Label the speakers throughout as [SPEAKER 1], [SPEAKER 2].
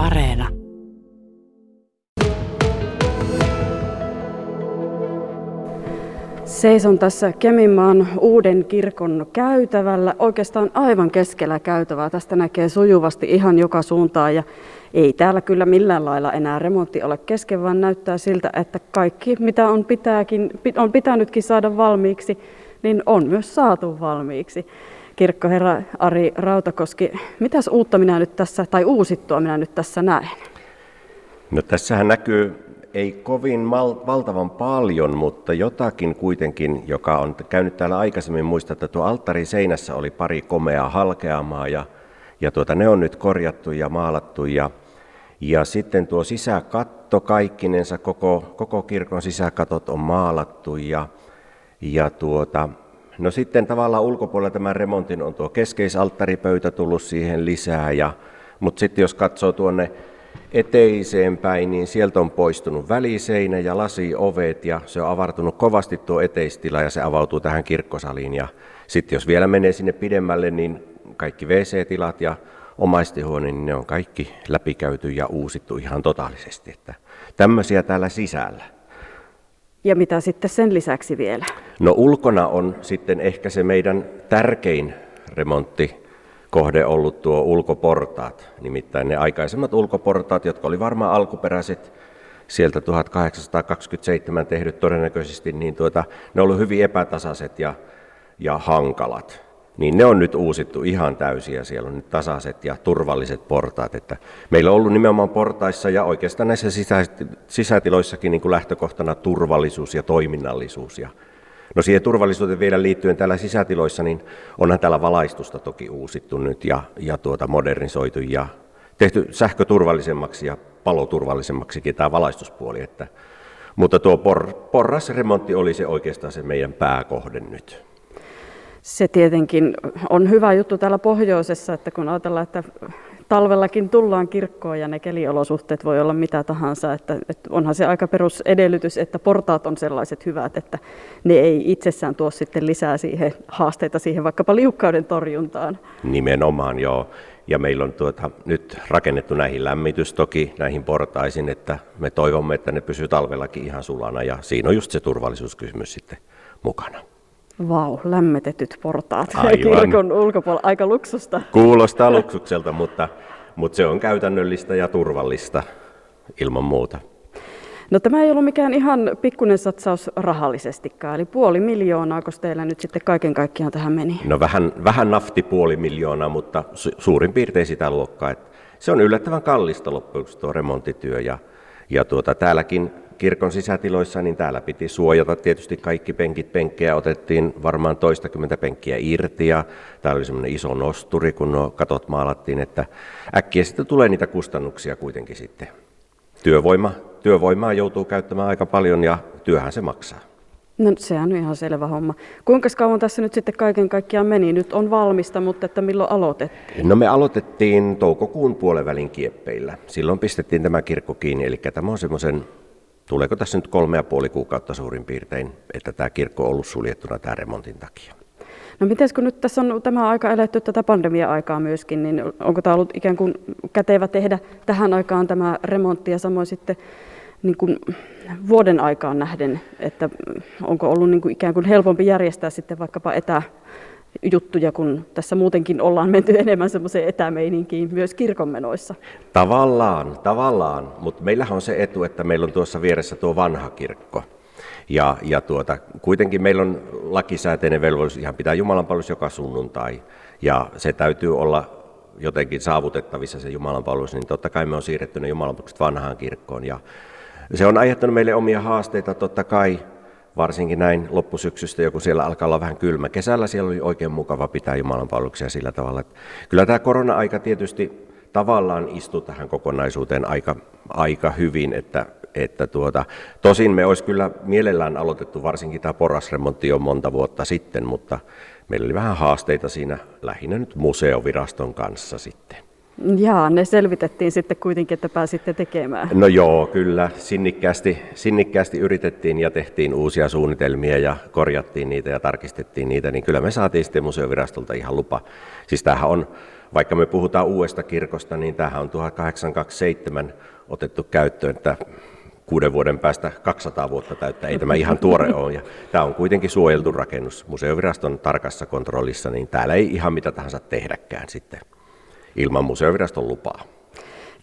[SPEAKER 1] Areena.
[SPEAKER 2] Seison tässä Keminmaan uuden kirkon käytävällä, oikeastaan aivan keskellä käytävää. Tästä näkee sujuvasti ihan joka suuntaan ja ei täällä kyllä millään lailla enää remontti ole kesken, vaan näyttää siltä, että kaikki mitä on, pitääkin, on pitänytkin saada valmiiksi, niin on myös saatu valmiiksi. Kirkkoherra Ari Rautakoski, mitäs uutta minä nyt tässä, tai uusittua minä nyt tässä näen?
[SPEAKER 3] No tässähän näkyy ei kovin mal- valtavan paljon, mutta jotakin kuitenkin, joka on käynyt täällä aikaisemmin muista, että tuo alttarin seinässä oli pari komeaa halkeamaa ja, ja tuota, ne on nyt korjattu ja maalattu ja, ja sitten tuo sisäkatto kaikkinensa, koko, koko kirkon sisäkatot on maalattu ja, ja tuota, no sitten tavallaan ulkopuolella tämän remontin on tuo keskeisalttaripöytä tullut siihen lisää ja, mutta sitten jos katsoo tuonne eteiseen päin, niin sieltä on poistunut väliseinä ja lasiovet ja se on avartunut kovasti tuo eteistila ja se avautuu tähän kirkkosaliin. Ja sitten jos vielä menee sinne pidemmälle, niin kaikki WC-tilat ja omaistihuone, niin ne on kaikki läpikäyty ja uusittu ihan totaalisesti. Että tämmöisiä täällä sisällä.
[SPEAKER 2] Ja mitä sitten sen lisäksi vielä?
[SPEAKER 3] No ulkona on sitten ehkä se meidän tärkein remontti kohde ollut tuo ulkoportaat. Nimittäin ne aikaisemmat ulkoportaat, jotka oli varmaan alkuperäiset sieltä 1827 tehdyt todennäköisesti, niin tuota, ne ollut hyvin epätasaiset ja, ja hankalat. Niin ne on nyt uusittu ihan täysiä, siellä on nyt tasaiset ja turvalliset portaat. Että meillä on ollut nimenomaan portaissa ja oikeastaan näissä sisätiloissakin niin kuin lähtökohtana turvallisuus ja toiminnallisuus. Ja No siihen turvallisuuteen vielä liittyen täällä sisätiloissa, niin onhan täällä valaistusta toki uusittu nyt ja, ja tuota modernisoitu ja tehty sähköturvallisemmaksi ja paloturvallisemmaksikin tämä valaistuspuoli. Että, mutta tuo por, porrasremontti oli se oikeastaan se meidän pääkohde nyt.
[SPEAKER 2] Se tietenkin on hyvä juttu täällä pohjoisessa, että kun ajatellaan, että talvellakin tullaan kirkkoon ja ne keliolosuhteet voi olla mitä tahansa. Että, että onhan se aika perusedellytys, että portaat on sellaiset hyvät, että ne ei itsessään tuo sitten lisää siihen haasteita siihen vaikkapa liukkauden torjuntaan.
[SPEAKER 3] Nimenomaan joo. Ja meillä on tuota, nyt rakennettu näihin lämmitys toki näihin portaisiin, että me toivomme, että ne pysyy talvellakin ihan sulana ja siinä on just se turvallisuuskysymys sitten mukana.
[SPEAKER 2] Vau, lämmetetyt portaat Aivan. kirkon ulkopuolella. Aika luksusta.
[SPEAKER 3] Kuulostaa luksukselta, mutta, mutta se on käytännöllistä ja turvallista ilman muuta.
[SPEAKER 2] No tämä ei ollut mikään ihan pikkuinen satsaus rahallisestikaan, eli puoli miljoonaa, koska teillä nyt sitten kaiken kaikkiaan tähän meni?
[SPEAKER 3] No vähän, vähän nafti puoli miljoonaa, mutta su- suurin piirtein sitä luokkaa. Että se on yllättävän kallista loppujen tuo remonttityö ja, ja tuota, täälläkin kirkon sisätiloissa, niin täällä piti suojata tietysti kaikki penkit. Penkkejä otettiin varmaan toistakymmentä penkkiä irti ja täällä oli semmoinen iso nosturi, kun nuo katot maalattiin, että äkkiä sitten tulee niitä kustannuksia kuitenkin sitten. Työvoima, työvoimaa joutuu käyttämään aika paljon ja työhän se maksaa.
[SPEAKER 2] No sehän on ihan selvä homma. Kuinka kauan tässä nyt sitten kaiken kaikkiaan meni? Nyt on valmista, mutta että milloin aloitettiin?
[SPEAKER 3] No me aloitettiin toukokuun puolen kieppeillä. Silloin pistettiin tämä kirkko kiinni, eli tämä on semmoisen tuleeko tässä nyt kolme ja puoli kuukautta suurin piirtein, että tämä kirkko on ollut suljettuna tämän remontin takia.
[SPEAKER 2] No miten kun nyt tässä on tämä aika eletty tätä pandemia-aikaa myöskin, niin onko tämä ollut ikään kuin kätevä tehdä tähän aikaan tämä remontti ja samoin sitten niin kuin vuoden aikaan nähden, että onko ollut niin kuin ikään kuin helpompi järjestää sitten vaikkapa etä, juttuja, kun tässä muutenkin ollaan menty enemmän semmoiseen etämeininkiin myös kirkonmenoissa.
[SPEAKER 3] Tavallaan, tavallaan, mutta meillähän on se etu, että meillä on tuossa vieressä tuo vanha kirkko. Ja, ja tuota, kuitenkin meillä on lakisääteinen velvollisuus ihan pitää Jumalanpalvelus joka sunnuntai. Ja se täytyy olla jotenkin saavutettavissa se Jumalanpalvelus, niin totta kai me on siirretty ne Jumalanpalvelukset vanhaan kirkkoon. Ja se on aiheuttanut meille omia haasteita totta kai, varsinkin näin loppusyksystä, joku siellä alkaa olla vähän kylmä. Kesällä siellä oli oikein mukava pitää Jumalan palveluksia sillä tavalla. Että kyllä tämä korona-aika tietysti tavallaan istui tähän kokonaisuuteen aika, aika hyvin, että, että tuota, tosin me olisi kyllä mielellään aloitettu varsinkin tämä porasremontti jo monta vuotta sitten, mutta meillä oli vähän haasteita siinä lähinnä nyt museoviraston kanssa sitten.
[SPEAKER 2] Jaa, ne selvitettiin sitten kuitenkin, että pääsitte tekemään.
[SPEAKER 3] No joo, kyllä. Sinnikkäästi, sinnikkäästi yritettiin ja tehtiin uusia suunnitelmia ja korjattiin niitä ja tarkistettiin niitä, niin kyllä me saatiin sitten museovirastolta ihan lupa. Siis tämähän on, vaikka me puhutaan uudesta kirkosta, niin tämähän on 1827 otettu käyttöön, että kuuden vuoden päästä 200 vuotta täyttää. Ei tämä ihan tuore ole. Ja tämä on kuitenkin suojeltu rakennus museoviraston tarkassa kontrollissa, niin täällä ei ihan mitä tahansa tehdäkään sitten ilman museoviraston lupaa.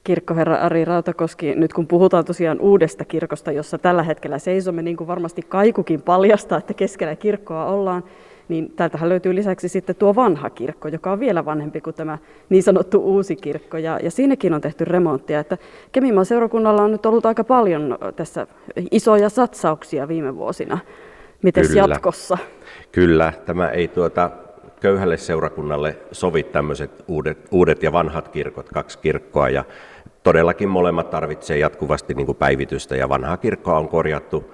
[SPEAKER 2] Kirkkoherra Ari Rautakoski, nyt kun puhutaan tosiaan uudesta kirkosta, jossa tällä hetkellä seisomme, niin kuin varmasti kaikukin paljastaa, että keskellä kirkkoa ollaan, niin täältähän löytyy lisäksi sitten tuo vanha kirkko, joka on vielä vanhempi kuin tämä niin sanottu uusi kirkko, ja, ja siinäkin on tehty remonttia. Että Kemimaan seurakunnalla on nyt ollut aika paljon tässä isoja satsauksia viime vuosina. Miten jatkossa?
[SPEAKER 3] Kyllä, tämä ei tuota, köyhälle seurakunnalle sovi tämmöiset uudet, uudet ja vanhat kirkot, kaksi kirkkoa, ja todellakin molemmat tarvitsee jatkuvasti niin kuin päivitystä, ja vanhaa kirkkoa on korjattu,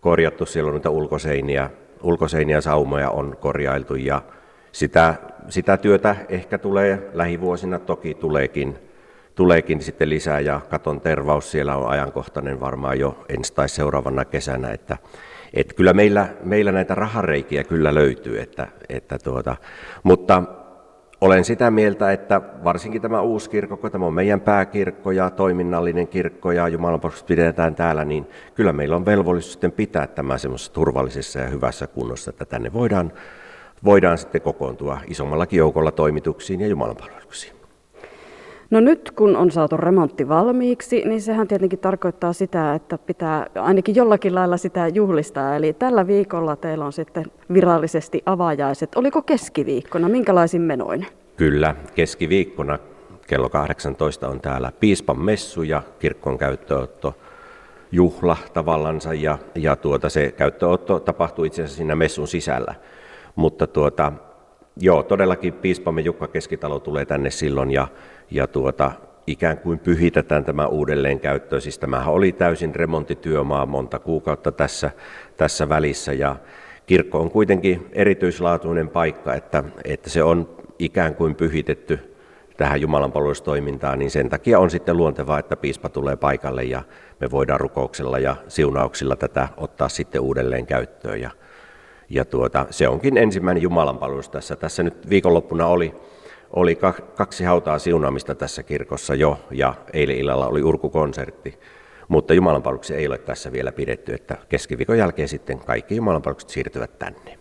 [SPEAKER 3] korjattu siellä on niitä ulkoseiniä, ulkoseiniä saumoja on korjailtu, ja sitä, sitä työtä ehkä tulee lähivuosina, toki tuleekin, tuleekin sitten lisää, ja katon tervaus siellä on ajankohtainen varmaan jo ensi tai seuraavana kesänä, että et kyllä meillä, meillä näitä rahareikiä kyllä löytyy, että, että tuota, mutta olen sitä mieltä, että varsinkin tämä uusi kirkko, kun tämä on meidän pääkirkko ja toiminnallinen kirkko ja Jumalanpalvelus pidetään täällä, niin kyllä meillä on velvollisuus sitten pitää tämä semmoisessa turvallisessa ja hyvässä kunnossa, että tänne voidaan, voidaan sitten kokoontua isommallakin joukolla toimituksiin ja Jumalanpalveluksiin.
[SPEAKER 2] No nyt kun on saatu remontti valmiiksi, niin sehän tietenkin tarkoittaa sitä, että pitää ainakin jollakin lailla sitä juhlistaa. Eli tällä viikolla teillä on sitten virallisesti avajaiset. Oliko keskiviikkona? Minkälaisin menoin?
[SPEAKER 3] Kyllä, keskiviikkona kello 18 on täällä piispan messu ja kirkon käyttöotto juhla tavallansa ja, ja tuota, se käyttöotto tapahtuu itse asiassa siinä messun sisällä. Mutta tuota, joo, todellakin piispamme Jukka Keskitalo tulee tänne silloin ja ja tuota, ikään kuin pyhitetään tämä uudelleenkäyttö. Siis tämähän oli täysin remonttityömaa monta kuukautta tässä, tässä välissä ja kirkko on kuitenkin erityislaatuinen paikka, että, että se on ikään kuin pyhitetty tähän Jumalan palvelustoimintaan, niin sen takia on sitten luontevaa, että piispa tulee paikalle ja me voidaan rukouksella ja siunauksilla tätä ottaa sitten uudelleen käyttöön. Ja, ja tuota, se onkin ensimmäinen Jumalan palvelus tässä. Tässä nyt viikonloppuna oli oli kaksi hautaa siunaamista tässä kirkossa jo, ja eilen illalla oli urkukonsertti. Mutta jumalanpalveluksia ei ole tässä vielä pidetty, että keskiviikon jälkeen sitten kaikki jumalanpalvelukset siirtyvät tänne.